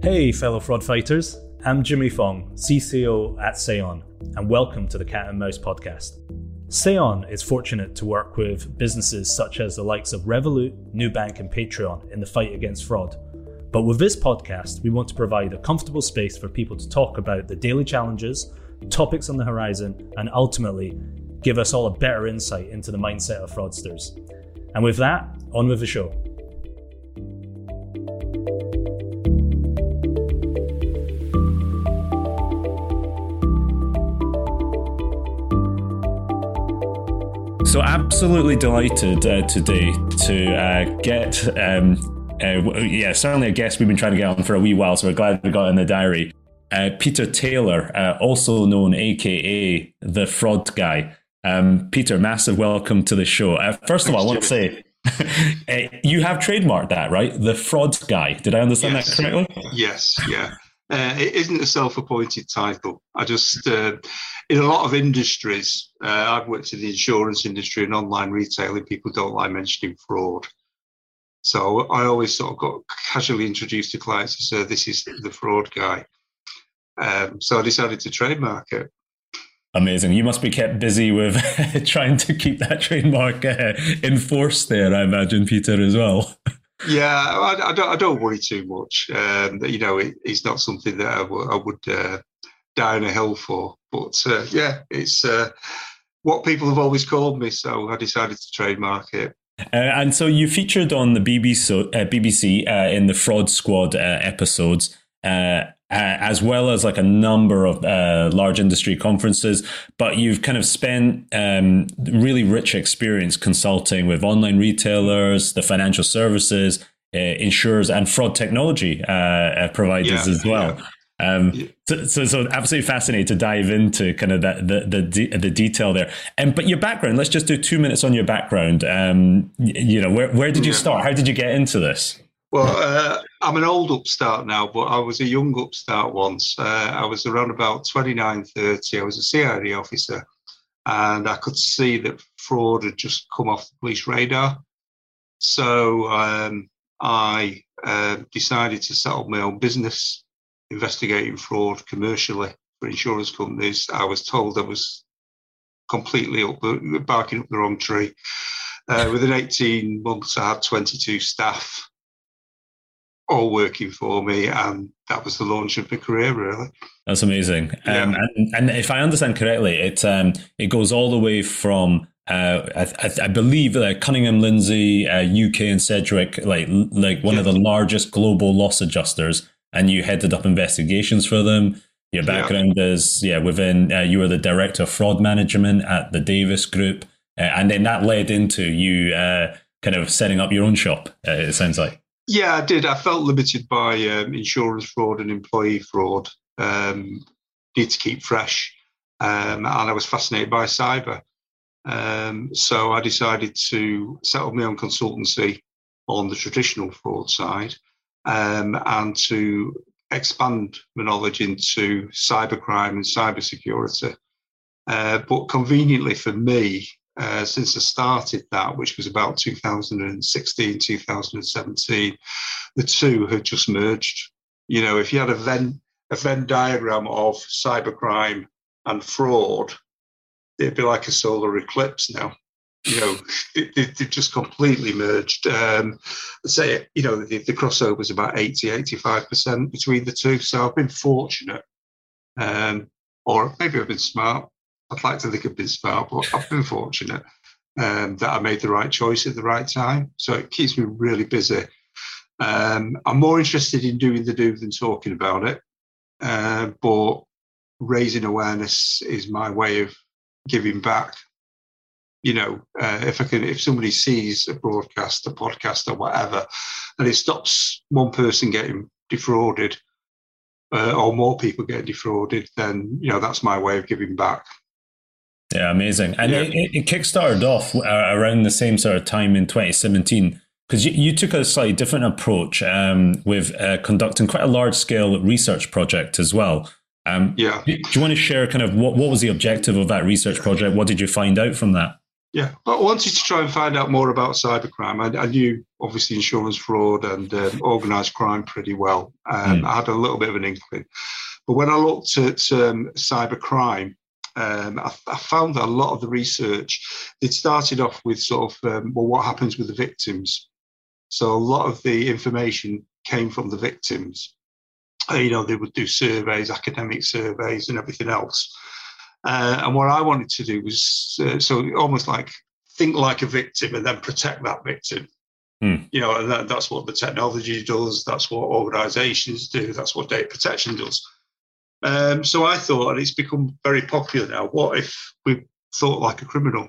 Hey, fellow fraud fighters. I'm Jimmy Fong, CCO at Seon, and welcome to the Cat and Mouse podcast. Seon is fortunate to work with businesses such as the likes of Revolut, Nubank, and Patreon in the fight against fraud. But with this podcast, we want to provide a comfortable space for people to talk about the daily challenges, topics on the horizon, and ultimately give us all a better insight into the mindset of fraudsters. And with that, on with the show. So, absolutely delighted uh, today to uh, get, um, uh, yeah, certainly a guest we've been trying to get on for a wee while, so we're glad we got in the diary. Uh, Peter Taylor, uh, also known AKA the Fraud Guy. Um, Peter, massive welcome to the show. Uh, first Thanks, of all, I want to say you have trademarked that, right? The Fraud Guy. Did I understand yes. that correctly? Yes, yeah. Uh, it isn't a self-appointed title. I just, uh, in a lot of industries, uh, I've worked in the insurance industry and online retailing. People don't like mentioning fraud, so I always sort of got casually introduced to clients to say, "This is the fraud guy." Um, so I decided to trademark it. Amazing. You must be kept busy with trying to keep that trademark uh, enforced there, I imagine, Peter, as well. Yeah, I, I, don't, I don't worry too much. Um, you know, it, it's not something that I, w- I would uh, die on a hill for. But uh, yeah, it's uh, what people have always called me, so I decided to trademark it. Uh, and so you featured on the BBC, BBC uh, in the Fraud Squad uh, episodes. as well as like a number of large industry conferences, but you've kind of spent um, really rich experience consulting with online retailers, the financial services, insurers, and fraud technology providers yeah, as well. Yeah. Um, so, so, so, absolutely fascinating to dive into kind of that, the, the, the detail there. And, but your background, let's just do two minutes on your background. Um, you know, where, where did you start? How did you get into this? Well, uh, I'm an old upstart now, but I was a young upstart once. Uh, I was around about 29, 30. I was a CID officer and I could see that fraud had just come off the police radar. So um, I uh, decided to set up my own business investigating fraud commercially for insurance companies, I was told I was completely up barking up the wrong tree. Uh, within 18 months, I had 22 staff all working for me, and that was the launch of my career, really. That's amazing. Yeah. Um, and, and, if I understand correctly, it um, it goes all the way from uh, I, I, believe uh, Cunningham Lindsey, uh, UK, and Sedgwick, like like one of the largest global loss adjusters, and you headed up investigations for them. Your background yeah. is yeah within uh, you were the director of fraud management at the Davies Group, uh, and then that led into you uh, kind of setting up your own shop. Uh, it sounds like. Yeah, I did. I felt limited by um, insurance fraud and employee fraud. Um, need to keep fresh, um, and I was fascinated by cyber. Um, so I decided to set up my own consultancy on the traditional fraud side um, and to expand my knowledge into cybercrime and cybersecurity. Uh, but conveniently for me, uh, since I started that, which was about 2016, 2017, the two had just merged. You know, if you had a Venn, a Venn diagram of cybercrime and fraud, it'd be like a solar eclipse now you know, they, have just completely merged. Um, say, you know, the, the crossover is about 80, 85% between the two. So I've been fortunate, um, or maybe I've been smart. I'd like to think I've been smart, but I've been fortunate um, that I made the right choice at the right time. So it keeps me really busy. Um, I'm more interested in doing the do than talking about it. Uh, but raising awareness is my way of giving back you know, uh, if I can, if somebody sees a broadcast, a podcast, or whatever, and it stops one person getting defrauded, uh, or more people getting defrauded, then you know that's my way of giving back. Yeah, amazing. And yeah. It, it kickstarted off uh, around the same sort of time in 2017 because you, you took a slightly different approach um, with uh, conducting quite a large scale research project as well. Um, yeah. Do you want to share kind of what, what was the objective of that research project? What did you find out from that? Yeah, but I wanted to try and find out more about cybercrime. I, I knew obviously insurance fraud and um, organised crime pretty well. Um, mm. I had a little bit of an inkling, but when I looked at um, cybercrime, um, I, I, found that a lot of the research it started off with sort of um, well, what happens with the victims. So a lot of the information came from the victims. Uh, you know, they would do surveys, academic surveys, and everything else. Uh, and what I wanted to do was uh, so almost like think like a victim and then protect that victim. Hmm. You know, and that, that's what the technology does. That's what organisations do. That's what data protection does. Um, so I thought, and it's become very popular now. What if we thought like a criminal?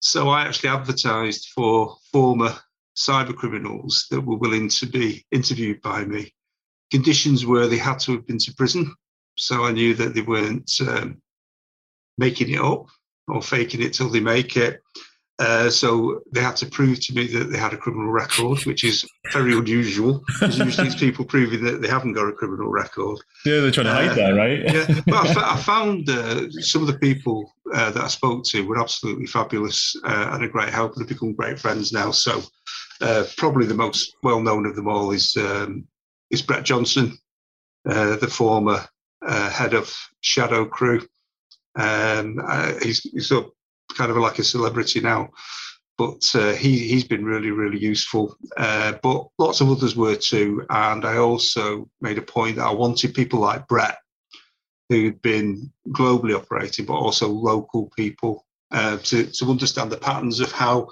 So I actually advertised for former cyber criminals that were willing to be interviewed by me. Conditions were they had to have been to prison, so I knew that they weren't um, making it up or faking it till they make it. Uh, so they had to prove to me that they had a criminal record, which is very unusual. Because usually it's people proving that they haven't got a criminal record. Yeah, they're trying to hide uh, that, right? yeah, but I, found uh, some of the people uh, that I spoke to were absolutely fabulous uh, and a great help. They've become great friends now. So uh, probably the most well known of them all is um, is Brett Johnson, the former head of Shadow Crew. Um, he's, he's a, kind of like a celebrity now, but uh, he, he's been really, really useful. Uh, but lots of others were too. And I also made a point that I wanted people like Brett, who'd been globally operating, but also local people, uh, to, to understand the patterns of how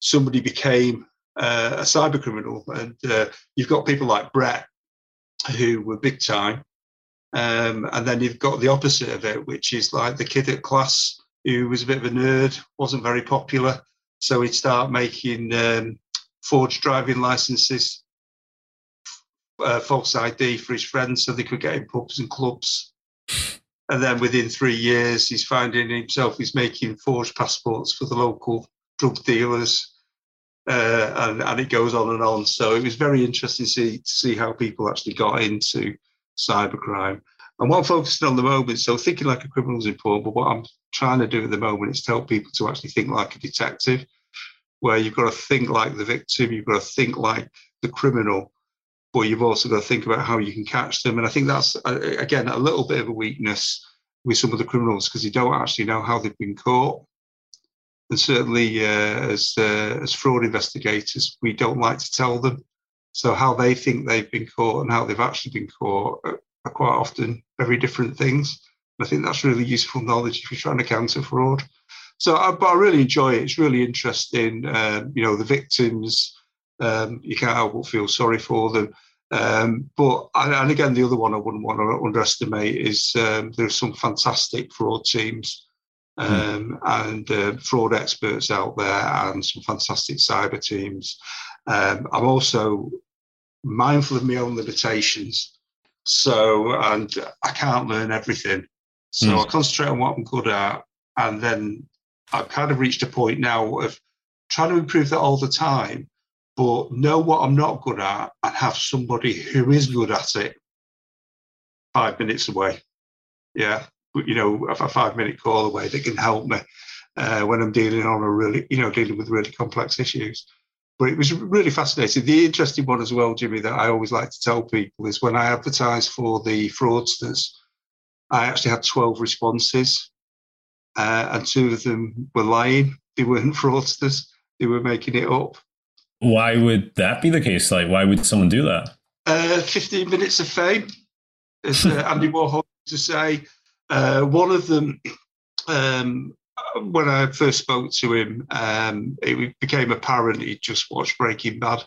somebody became uh, a cyber criminal. And uh, you've got people like Brett, who were big time, um, and then you've got the opposite of it, which is like the kid at class who was a bit of a nerd, wasn't very popular. So he'd start making um, forged driving licenses, uh, false ID for his friends so they could get in pubs and clubs. And then within three years, he's finding himself, he's making forged passports for the local drug dealers. Uh, and, and it goes on and on. So it was very interesting to see, to see how people actually got into cybercrime. And what I'm focusing on the moment, so thinking like a criminal is important, but what I'm trying to do at the moment is to help people to actually think like a detective, where you've got to think like the victim, you've got to think like the criminal, but you've also got to think about how you can catch them. And I think that's, uh, again, a little bit of a weakness with some of the criminals because you don't actually know how they've been caught. And certainly, uh, as uh, as fraud investigators, we don't like to tell them so how they think they've been caught and how they've actually been caught are, quite often very different things. I think that's really useful knowledge if you're trying to counter fraud. So, I, but I really enjoy it. It's really interesting. Um, you know, the victims, um, you can't help but feel sorry for them. Um, but and again, the other one I wouldn't want to underestimate is um, there are some fantastic fraud teams mm. and uh, fraud experts out there, and some fantastic cyber teams. Um, I'm also mindful of my own limitations. So, and I can't learn everything. So mm. I concentrate on what I'm good at. And then I've kind of reached a point now of trying to improve that all the time, but know what I'm not good at and have somebody who is good at it five minutes away. Yeah. You know, a five minute call away that can help me uh, when I'm dealing on a really, you know, dealing with really complex issues. But it was really fascinating. The interesting one as well, Jimmy, that I always like to tell people is when I advertised for the fraudsters, I actually had 12 responses, uh, and two of them were lying. They weren't fraudsters, they were making it up. Why would that be the case? Like, why would someone do that? Uh, 15 minutes of fame, as uh, Andy Warhol used to say. Uh, one of them um, when I first spoke to him, um, it became apparent he just watched Breaking Bad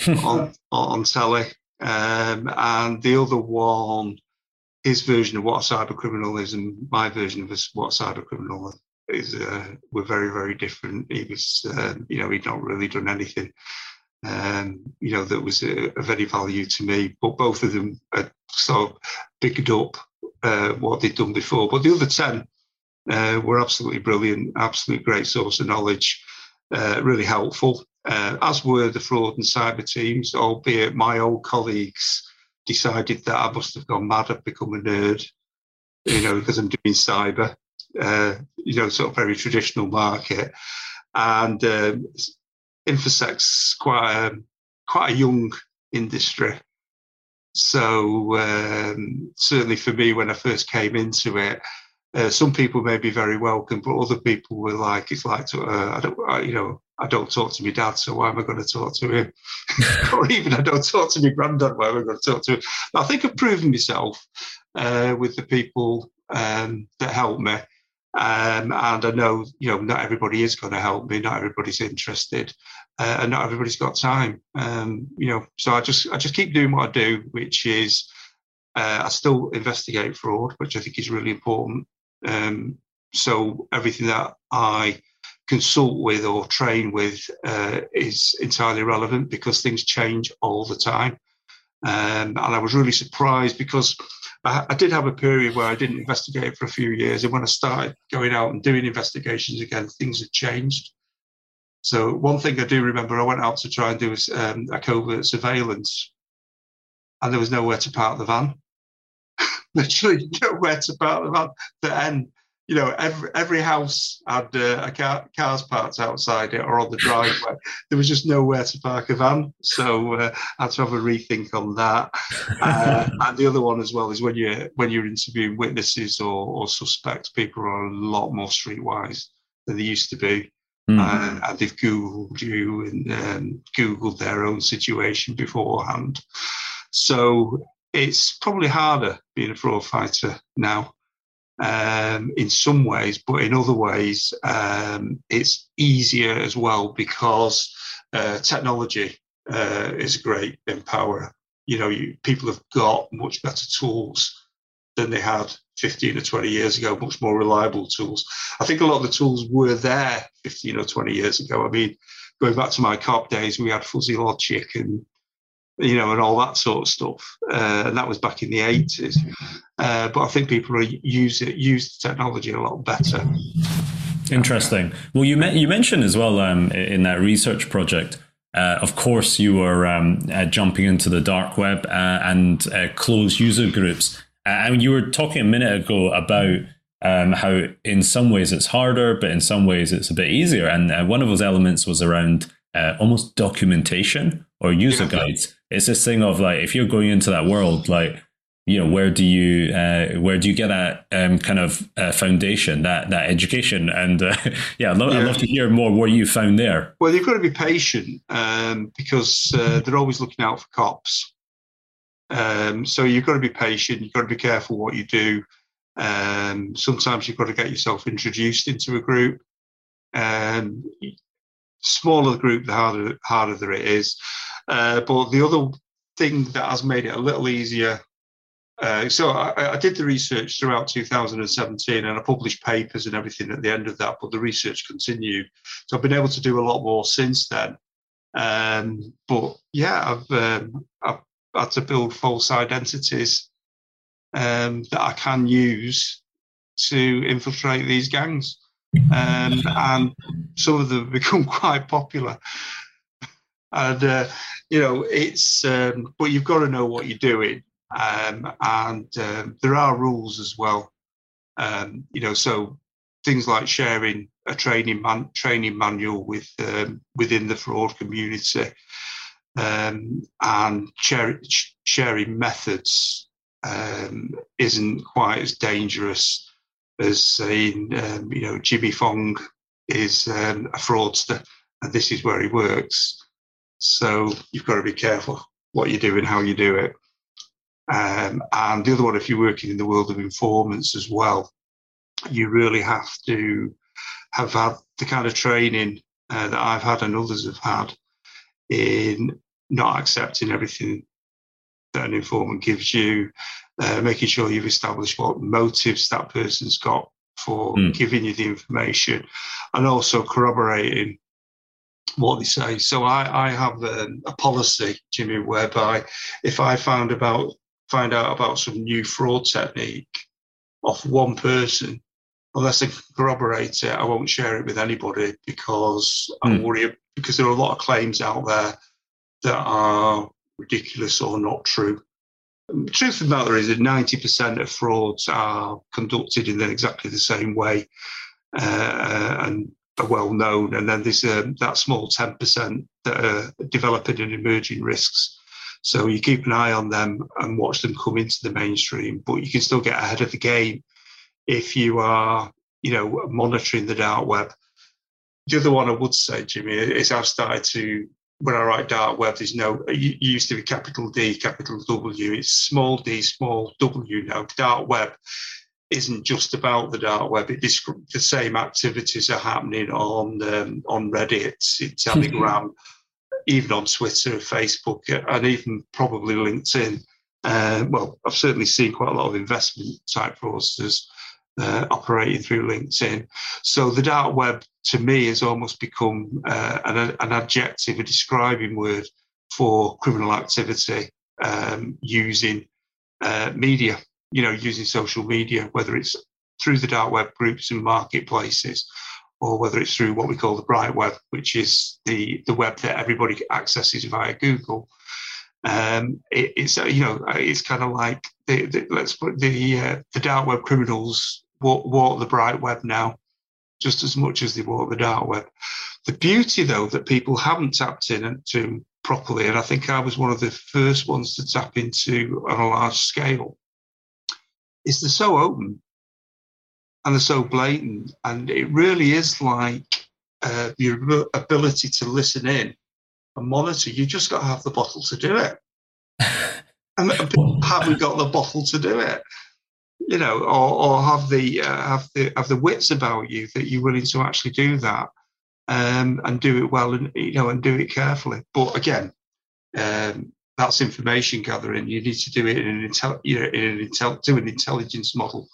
on, on telly. Um, and the other one, his version of what a cyber criminal is, and my version of what a cyber criminal is, uh, were very, very different. He was, um, you know, he'd not really done anything, um, you know, that was uh, of any value to me. But both of them had sort of picked up uh, what they'd done before. But the other 10, uh, were absolutely brilliant, absolute great source of knowledge, uh, really helpful, uh, as were the fraud and cyber teams, albeit my old colleagues decided that I must have gone mad, I've become a nerd, you know, because I'm doing cyber. uh, you know, sort of very traditional market. And um, infosec's quite a, quite a young industry. So um, certainly for me, when I first came into it, uh, some people may be very welcome, but other people were like, "It's like, to, uh, I don't, I, you know, I don't talk to my dad, so why am I going to talk to him? or even I don't talk to my granddad, why am I going to talk to him? But I think I've proven myself uh, with the people um, that help me. Um, and I know, you know, not everybody is going to help me. Not everybody's interested, uh, and not everybody's got time. Um, you know, so I just I just keep doing what I do, which is uh, I still investigate fraud, which I think is really important. Um, so everything that I consult with or train with uh, is entirely relevant because things change all the time. Um, and I was really surprised because I, I, did have a period where I didn't investigate for a few years. And when I started going out and doing investigations again, things had changed. So, one thing I do remember, I went out to try and do um, a covert surveillance, and there was nowhere to park the van. Literally nowhere to park the van. The end you know, every every house had uh, a car, cars parked outside it or on the driveway. there was just nowhere to park a van, so uh, I had to have a rethink on that. Uh, and the other one as well is when you when you're interviewing witnesses or, or suspects, people are a lot more streetwise than they used to be. Mm. and they've Googled you and um, Googled their own situation beforehand. So it's probably harder being a fraud fighter now um, in some ways, but in other ways, um, it's easier as well because uh, technology uh, is a great empower. You know, you, people have got much better tools than they had 15 or 20 years ago, much more reliable tools. I think a lot of the tools were there 15 or 20 years ago. I mean, going back to my cop days, we had fuzzy logic and you know, and all that sort of stuff. Uh, and that was back in the 80s. Uh, but I think people are use it, use the technology a lot better. Interesting. Well, you you mentioned as well um, in that research project. Uh, of course, you were um, uh, jumping into the dark web uh, and uh, closed user groups. and you were talking a minute ago about um, how, in some ways, it's harder, but in some ways, it's a bit easier. And one of those elements was around almost documentation or user yeah. guides. It's this thing of like if you're going into that world like you know where do you uh, where do you get that um, kind of uh, foundation that that education? And uh, yeah, I'd love, yeah. I'd love, to hear more what you found there. Well you've got to be patient um, because uh, they're always looking out for cops. Um, so you've got to be patient you've got to be careful what you do. Um, sometimes you've got to get yourself introduced into a group. Um, smaller the group the harder harder it is uh, but the other thing that has made it a little easier. Uh, so I, I, did the research throughout 2017 and I published papers and everything at the end of that, but the research continued. So I've been able to do a lot more since then. Um, but yeah, I've, um, I've had to build false identities um, that I can use to infiltrate these gangs. Um, and some of them become quite popular and uh, you know it's um, but you've got to know what you're doing. Um, and um, there are rules as well. Um, you know so things like sharing a training man- training manual with um, within the fraud community um, and share- sharing methods isn't quite as dangerous as saying you know Jimmy Fong is a fraudster and this is where he works so you've got to be careful what you do and how you do it. Um, and the other one, if you're working in the world of informants as well, you really have to have had the kind of training uh, that I've had and others have had in not accepting everything that an informant gives you, uh, making sure you've established what motives that person's got for mm. giving you the information, and also corroborating what they say. So I, I have um, a policy, Jimmy, whereby if I found about find out about some new fraud technique of one person, unless I corroborate it, I won't share it with anybody because mm. I'm hmm. worried because there are a lot of claims out there that are ridiculous or not true. truth of the matter is that 90% of frauds are conducted in exactly the same way uh, and are well known. And then there's um, that small 10% that are developing and emerging risks. So you keep an eye on them and watch them come into the mainstream, but you can still get ahead of the game if you are, you know, monitoring the dark web. The other one I would say, Jimmy, is I've started to when I write dark web, there's no, it used to be capital D, capital W. It's small d, small w now. Dark web isn't just about the dark web. It the same activities are happening on um, on Reddit, Telegram, even on Twitter, Facebook, and even probably LinkedIn. Uh, well, I've certainly seen quite a lot of investment type fraudsters uh, operating through LinkedIn. So the dark web to me has almost become uh, an, an, adjective, a describing word for criminal activity um, using uh, media, you know, using social media, whether it's through the dark web groups and marketplaces or whether it's through what we call the bright web, which is the, the web that everybody accesses via Google. Um, it, it's you know it's kind of like the, the, let's put the uh, the dark web criminals walk, walk the bright web now, just as much as they walk the dark web. The beauty, though, that people haven't tapped into properly, and I think I was one of the first ones to tap into on a large scale, is they're so open and they're so blatant, and it really is like uh, your ability to listen in and monitor. You just got to have the bottle to do it. and people haven't got the bottle to do it you know, or, or have the uh, have the have the wits about you that you're willing to actually do that um, and do it well and you know and do it carefully. But again, um, that's information gathering. You need to do it in an intel, you know, in an intel, do an intelligence model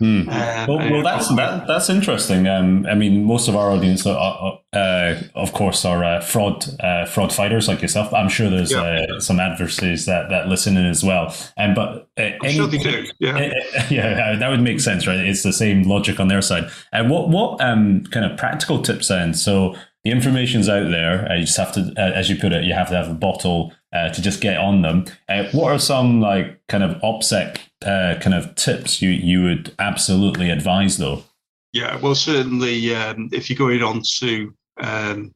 Hmm. Um, well, well, that's that, that's interesting. Um, I mean, most of our audience, are, uh, of course, are uh, fraud uh, fraud fighters like yourself. I'm sure there's yeah. Uh, some adversaries that, that listen in as well. And but uh, any, sure they do. Yeah, yeah, that would make sense, right? It's the same logic on their side. And what what um, kind of practical tips then? So the information's out there. Uh, you just have to, uh, as you put it, you have to have a bottle uh, to just get on them. Uh, what are some like kind of OPSEC uh, kind of tips you you would absolutely advise though? Yeah, well, certainly um, if you're going on to um,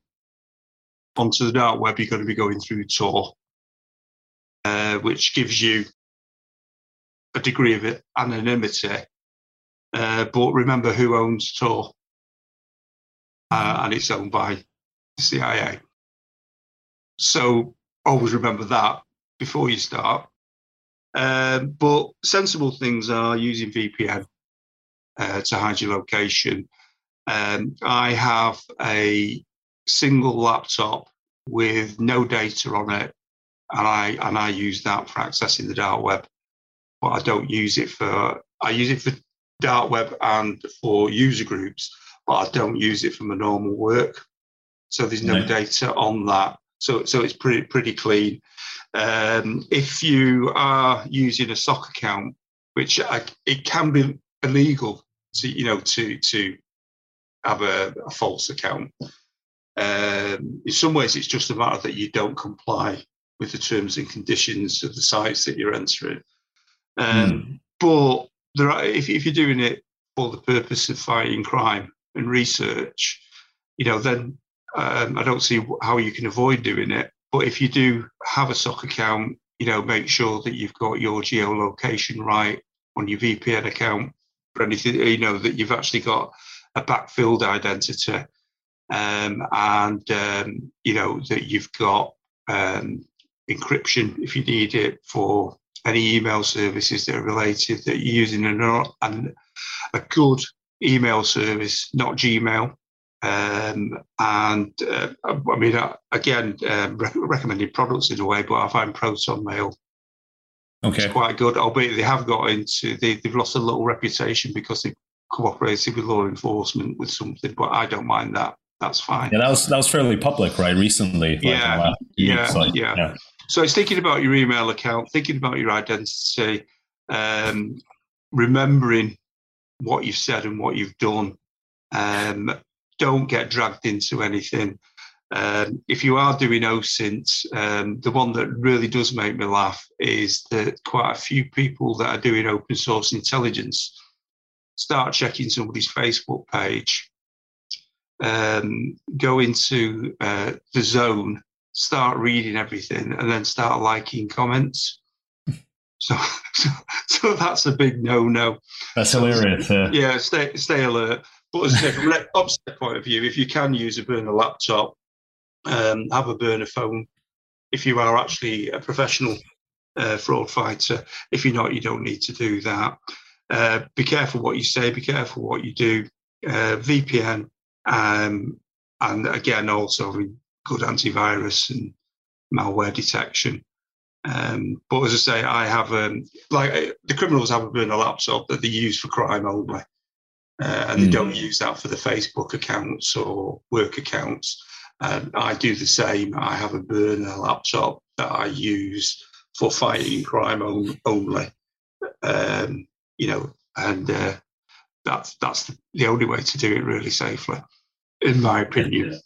onto the dark web, you're going to be going through Tor, uh, which gives you a degree of anonymity. but remember who owns Tor uh, and it's owned by the CIA. So always remember that before you start. Um, but sensible things are using VPN uh, to hide your location. Um, I have a single laptop with no data on it, and I and I use that for accessing the dark web. But I don't use it for I use it for dark web and for user groups but I don't use it for my normal work. So there's no, no. data on that. So so it's pretty pretty clean. Um, if you are using a SOC account, which I, it can be illegal to you know to to have a, a false account. Um, in some ways, it's just a matter that you don't comply with the terms and conditions of the sites that you're entering. Um, mm. But there are, if, if you're doing it for the purpose of fighting crime, and research, you know, then um, I don't see how you can avoid doing it. But if you do have a SOC account, you know, make sure that you've got your geolocation right on your VPN account for anything, you know, that you've actually got a backfilled identity. Um, and, um, you know, that you've got um, encryption if you need it for any email services that are related, that you're using an, an, a good email service, not Gmail. Um, and uh, I mean, again, um, re- recommended products in a way, but I find Proton Mail okay. quite good. Albeit they have got into, they, they've lost a little reputation because they cooperated with law enforcement with something, but I don't mind that. That's fine. Yeah, that was that was fairly public, right? Recently, like yeah, yeah, so, yeah, yeah. So it's thinking about your email account, thinking about your identity, um, remembering what you've said and what you've done. Um, don't get dragged into anything. Um, if you are doing OSINT, um, the one that really does make me laugh is that quite a few people that are doing open source intelligence start checking somebody's Facebook page, um, go into uh, the zone, start reading everything, and then start liking comments. So, so, so that's a big no-no. That's so, hilarious. Yeah. yeah, stay stay alert. But as I say, from an OPSEC point of view, if you can use a burner laptop, um, have a burner phone. If you are actually a professional uh, fraud fighter, if you're not, you don't need to do that. Uh, be careful what you say. Be careful what you do. Uh, VPN, um, and again, also good antivirus and malware detection. Um, but as I say, I have um, like the criminals have a burner laptop that they use for crime only, uh, and mm. they hmm. don't use that for the Facebook accounts or work accounts. And I do the same. I have a burner laptop that I use for fighting crime only. Um, you know, and uh, that's that's the only way to do it really safely, in my opinion.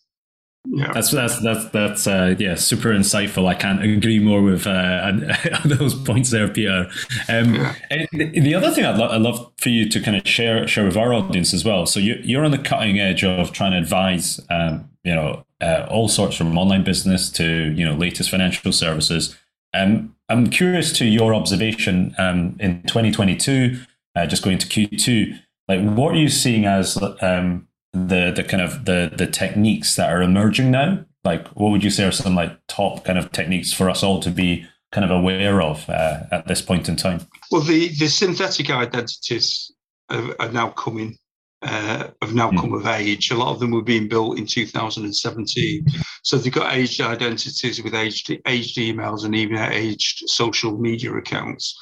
Yeah. That's that's that's that's uh, yeah, super insightful. I can't agree more with uh, those points there, Peter. Um, yeah. the other thing I'd, lo- I'd love for you to kind of share share with our audience as well. So you, you're on the cutting edge of trying to advise, um, you know, uh, all sorts from online business to you know latest financial services. Um, I'm curious to your observation um, in 2022, uh, just going to Q2. Like, what are you seeing as um, the the kind of the the techniques that are emerging now? Like, what would you say are some like top kind of techniques for us all to be kind of aware of uh, at this point in time? Well, the the synthetic identities are, are now coming. Uh, have now mm. come of age. A lot of them were being built in 2017. So they've got aged identities with aged, aged emails and even aged social media accounts.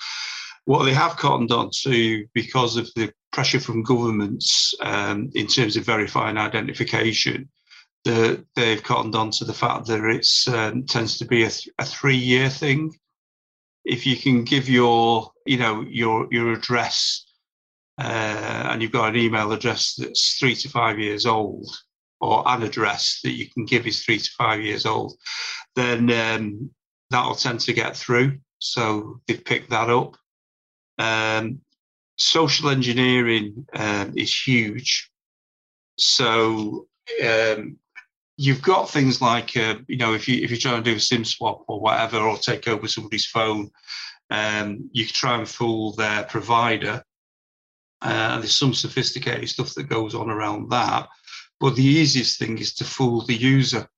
What they have cottoned on to, because of the pressure from governments um, in terms of verifying identification, the, they've cottoned on to the fact that it um, tends to be a, th- a three-year thing. If you can give your, you know, your your address, uh, and you've got an email address that's three to five years old, or an address that you can give is three to five years old, then um, that'll tend to get through. So they've picked that up. Um, social engineering um, is huge. So um, you've got things like uh, you know if you if you're trying to do a SIM swap or whatever or take over somebody's phone, um, you try and fool their provider. Uh, there's some sophisticated stuff that goes on around that, but the easiest thing is to fool the user.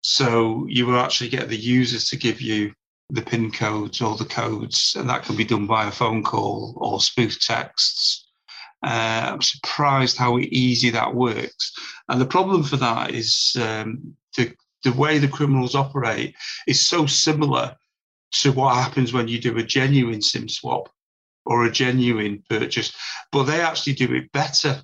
So you will actually get the users to give you the pin codes or the codes, and that can be done by a phone call or spoof texts. Uh, I'm surprised how easy that works. And the problem for that is um, the, the way the criminals operate is so similar to what happens when you do a genuine SIM swap or a genuine purchase, but they actually do it better.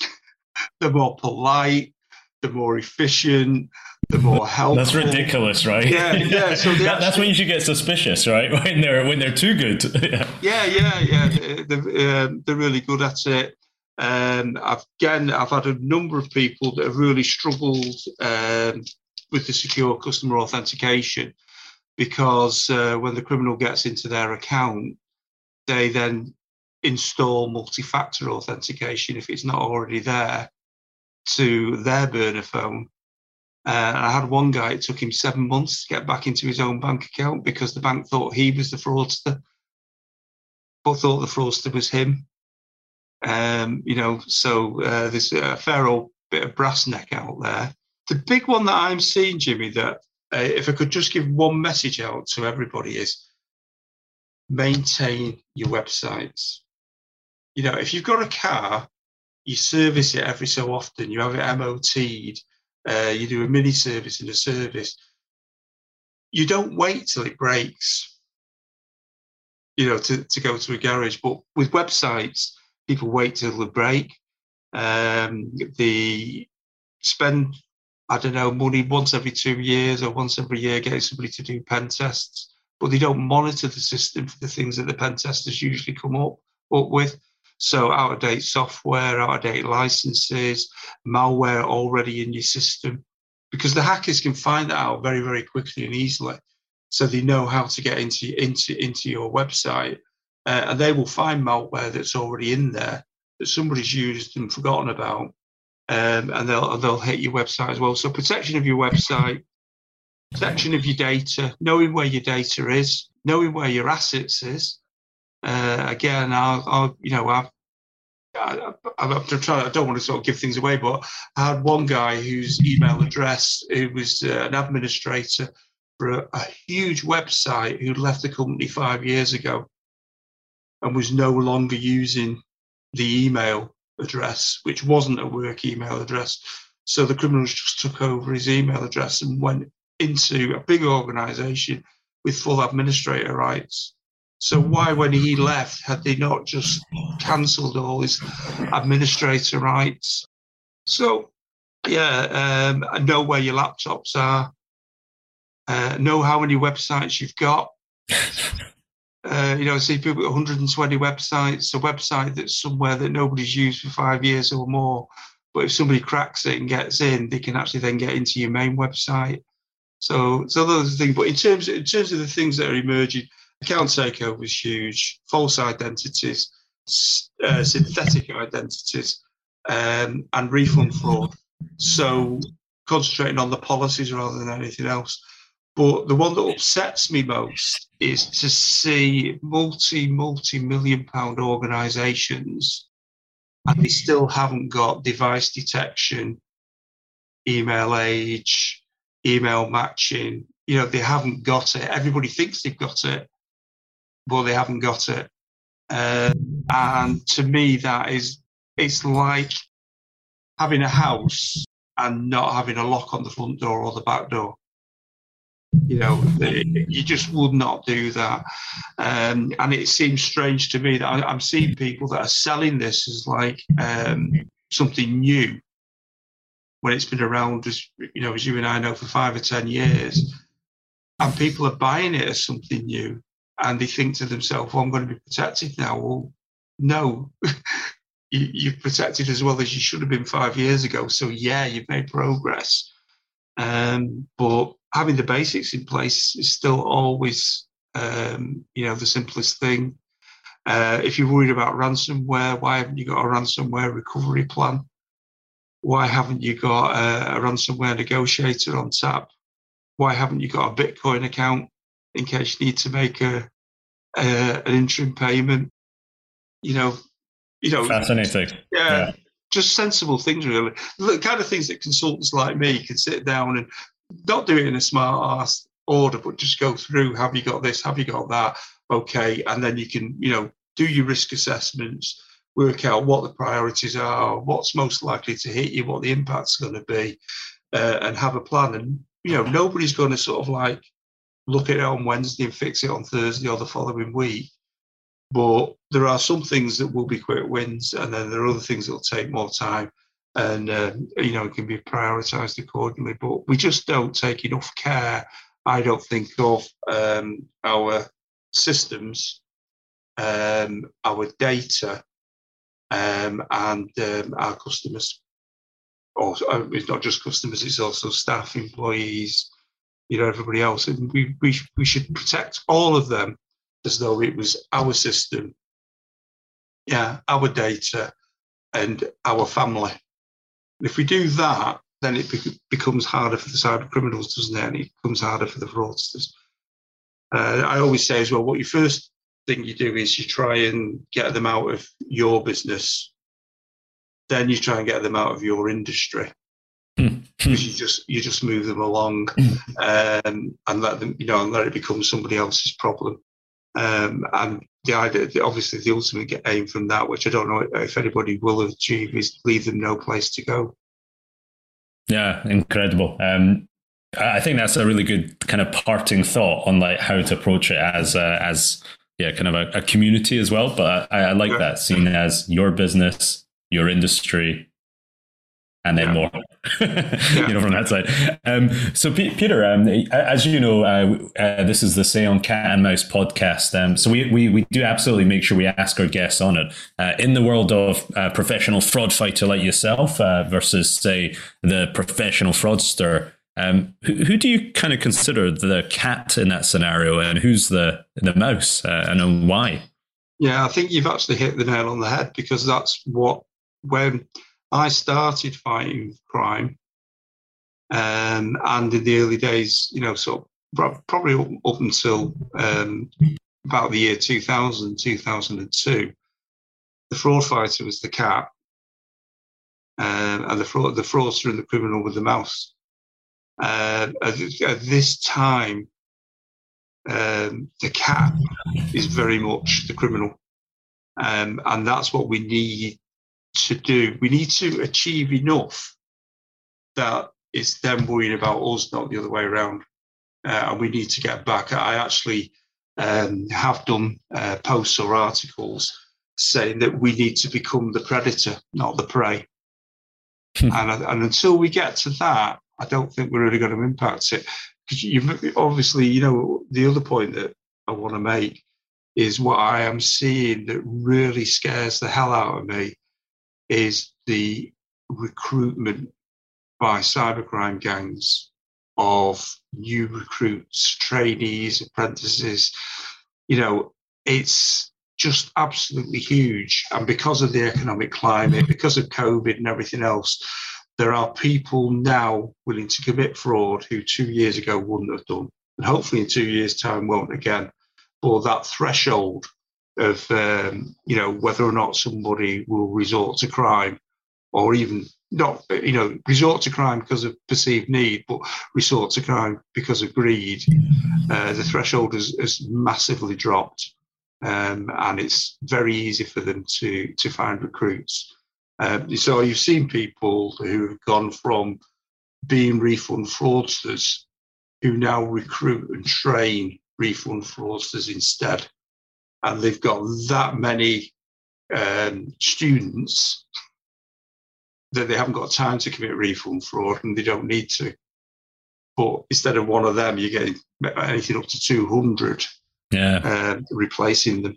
They're more polite, they're more efficient, helpful. That's ridiculous, right? Yeah, yeah. So that, that's when you should get suspicious, right? When they're when they're too good. yeah, yeah, yeah. yeah. They're, um, they're really good at it. Um, I've, again, I've had a number of people that have really struggled um, with the secure customer authentication because uh, when the criminal gets into their account, they then install multi-factor authentication if it's not already there to their burner phone uh, I had one guy, it took him seven months to get back into his own bank account because the bank thought he was the fraudster, but thought the fraudster was him. Um, you know, so uh, there's a fair old bit of brass neck out there. The big one that I'm seeing, Jimmy, that uh, if I could just give one message out to everybody is maintain your websites. You know, if you've got a car, you service it every so often, you have it MOT'd, uh, you do a mini service and a service. You don't wait till it breaks, you know, to, to go to a garage. But with websites, people wait till they break. Um, they spend, I don't know, money once every two years or once every year getting somebody to do pen tests, but they don't monitor the system for the things that the pen testers usually come up, up with. So out of date software, out of date licenses, malware already in your system. because the hackers can find that out very, very quickly and easily. So they know how to get into into into your website, uh, and they will find malware that's already in there that somebody's used and forgotten about, um, and they'll they'll hit your website as well. So protection of your website, protection of your data, knowing where your data is, knowing where your assets is. Uh, again, I'll, I'll you know I've I, am trying. I don't want to sort of give things away, but I had one guy whose email address, who was uh, an administrator for a, a, huge website, who left the company five years ago, and was no longer using the email address, which wasn't a work email address. So the criminals just took over his email address and went into a big organisation with full administrator rights. So why, when he left, had they not just cancelled all his administrator rights? So, yeah, um, know where your laptops are, uh, know how many websites you've got. Uh, you know, see people with 120 websites, a website that's somewhere that nobody's used for five years or more. But if somebody cracks it and gets in, they can actually then get into your main website. So, so those are the things. But in terms, in terms of the things that are emerging, Account takeover was huge, false identities, uh, synthetic identities, um, and refund fraud. So concentrating on the policies rather than anything else. But the one that upsets me most is to see multi, multi million pound organizations and they still haven't got device detection, email age, email matching. You know, they haven't got it. Everybody thinks they've got it, but they haven't got it. Uh, and to me, that is, it's like having a house and not having a lock on the front door or the back door. You know, you just would not do that. Um, and it seems strange to me that I, am seeing people that are selling this as like um, something new when it's been around, as you know, as you and I know, for five or ten years, and people are buying it as something new and they think to themselves, well, I'm going to be protected now. Well, no, you, you've protected as well as you should have been five years ago. So, yeah, you've made progress. Um, but having the basics in place is still always, um, you know, the simplest thing. Uh, if you're worried about ransomware, why haven't you got a ransomware recovery plan? Why haven't you got a, a ransomware negotiator on tap? Why haven't you got a Bitcoin account in case you need to make a, a an interim payment. You know, you know, fascinating. Yeah, yeah, just sensible things, really. The kind of things that consultants like me can sit down and not do it in a smart ass order, but just go through. Have you got this? Have you got that? Okay, and then you can, you know, do your risk assessments, work out what the priorities are, what's most likely to hit you, what the impact's going to be, uh, and have a plan. And you know, nobody's going to sort of like look at it on Wednesday and fix it on Thursday or the following week. But there are some things that will be quick wins, and then there are other things that will take more time, and uh, you know it can be prioritised accordingly. But we just don't take enough care, I don't think, of um, our systems, um, our data, um, and um, our customers. Also, uh, it's not just customers; it's also staff, employees, you know everybody else, and we we we should protect all of them as though it was our system, yeah, our data, and our family. And if we do that, then it be- becomes harder for the cyber criminals, doesn't it? And it becomes harder for the fraudsters. Uh, I always say as well, what you first thing you do is you try and get them out of your business. Then you try and get them out of your industry because you just you just move them along um, and let them you know and let it become somebody else's problem. Um, and the idea, obviously, the ultimate aim from that, which I don't know if anybody will achieve, is leave them no place to go. Yeah, incredible. Um, I think that's a really good kind of parting thought on like how to approach it as uh, as yeah, kind of a, a, community as well. But I, I like yeah. that seen as your business, your industry, and then yeah. more, you know, from that side. Um, so, P- Peter, um, as you know, uh, uh, this is the Seon Cat and Mouse podcast. Um, so, we, we, we do absolutely make sure we ask our guests on it. Uh, in the world of uh, professional fraud fighter like yourself uh, versus, say, the professional fraudster, Um, who, who, do you kind of consider the cat in that scenario, and who's the the mouse, uh, and why? Yeah, I think you've actually hit the nail on the head because that's what when I started fighting crime, um, and in the early days, you know, so probably up until um, about the year 2000, 2002, the fraud fighter was the cat, um, and the fraud, the fraudster and the criminal with the mouse. Uh, at, at, this time, um, the cat is very much the criminal, um, and that's what we need to do. We need to achieve enough that it's them worrying about us, not the other way around. Uh, and we need to get back. I actually um, have done uh, posts or articles saying that we need to become the predator, not the prey. Hmm. and, and until we get to that, I don't think we're really going to impact it. Because you obviously, you know, the other point that I want to make is what I am seeing that really scares the hell out of me is the recruitment by cybercrime gangs of new recruits, trainees, apprentices. You know, it's just absolutely huge. And because of the economic climate, because of COVID and everything else, there are people now willing to commit fraud who two years ago wouldn't have done. And hopefully in two years' time won't again. But that threshold of, um, you know, whether or not somebody will resort to crime or even not, you know, resort to crime because of perceived need, but resort to crime because of greed, uh, the threshold has, has massively dropped. Um, and it's very easy for them to, to find recruits. Um, so you've seen people who have gone from being refund fraudsters who now recruit and train refund fraudsters instead. And they've got that many um, students that they haven't got time to commit refund fraud and they don't need to. But instead of one of them, you're getting anything up to 200 yeah. Uh, replacing them.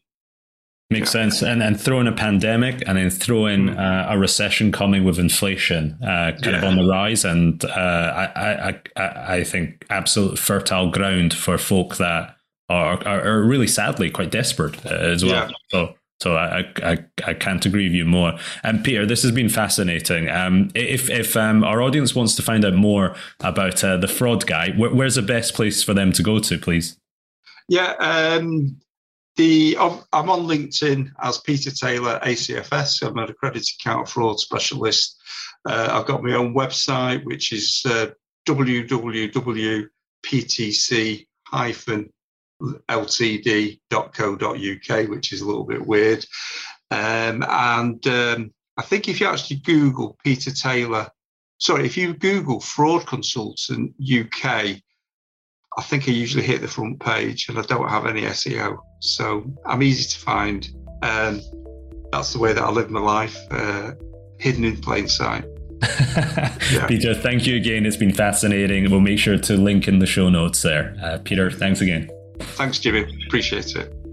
Makes yeah. sense. And then throw in a pandemic and then throw in mm. uh, a recession coming with inflation uh, kind yeah. of on the rise. And uh, I, I, I, I think absolute fertile ground for folk that are, are, are really sadly quite desperate uh, as well. Yeah. So so I, I, I can't agree with you more. And Peter, this has been fascinating. Um, if if um, our audience wants to find out more about uh, the fraud guy, wh- where's the best place for them to go to, please? Yeah, um, the I'm on LinkedIn as Peter Taylor ACFS. I'm an accredited counter fraud specialist. Uh, I've got my own website, which is uh, www.ptc ltd.co.uk, which is a little bit weird. Um, and um, I think if you actually Google Peter Taylor, sorry, if you Google fraud consultant UK, I think I usually hit the front page and I don't have any SEO. So I'm easy to find. Um, that's the way that I live my life, uh, hidden in plain sight. yeah. Peter, thank you again. It's been fascinating. We'll make sure to link in the show notes there. Uh, Peter, thanks again. Thanks, Jimmy. Appreciate it.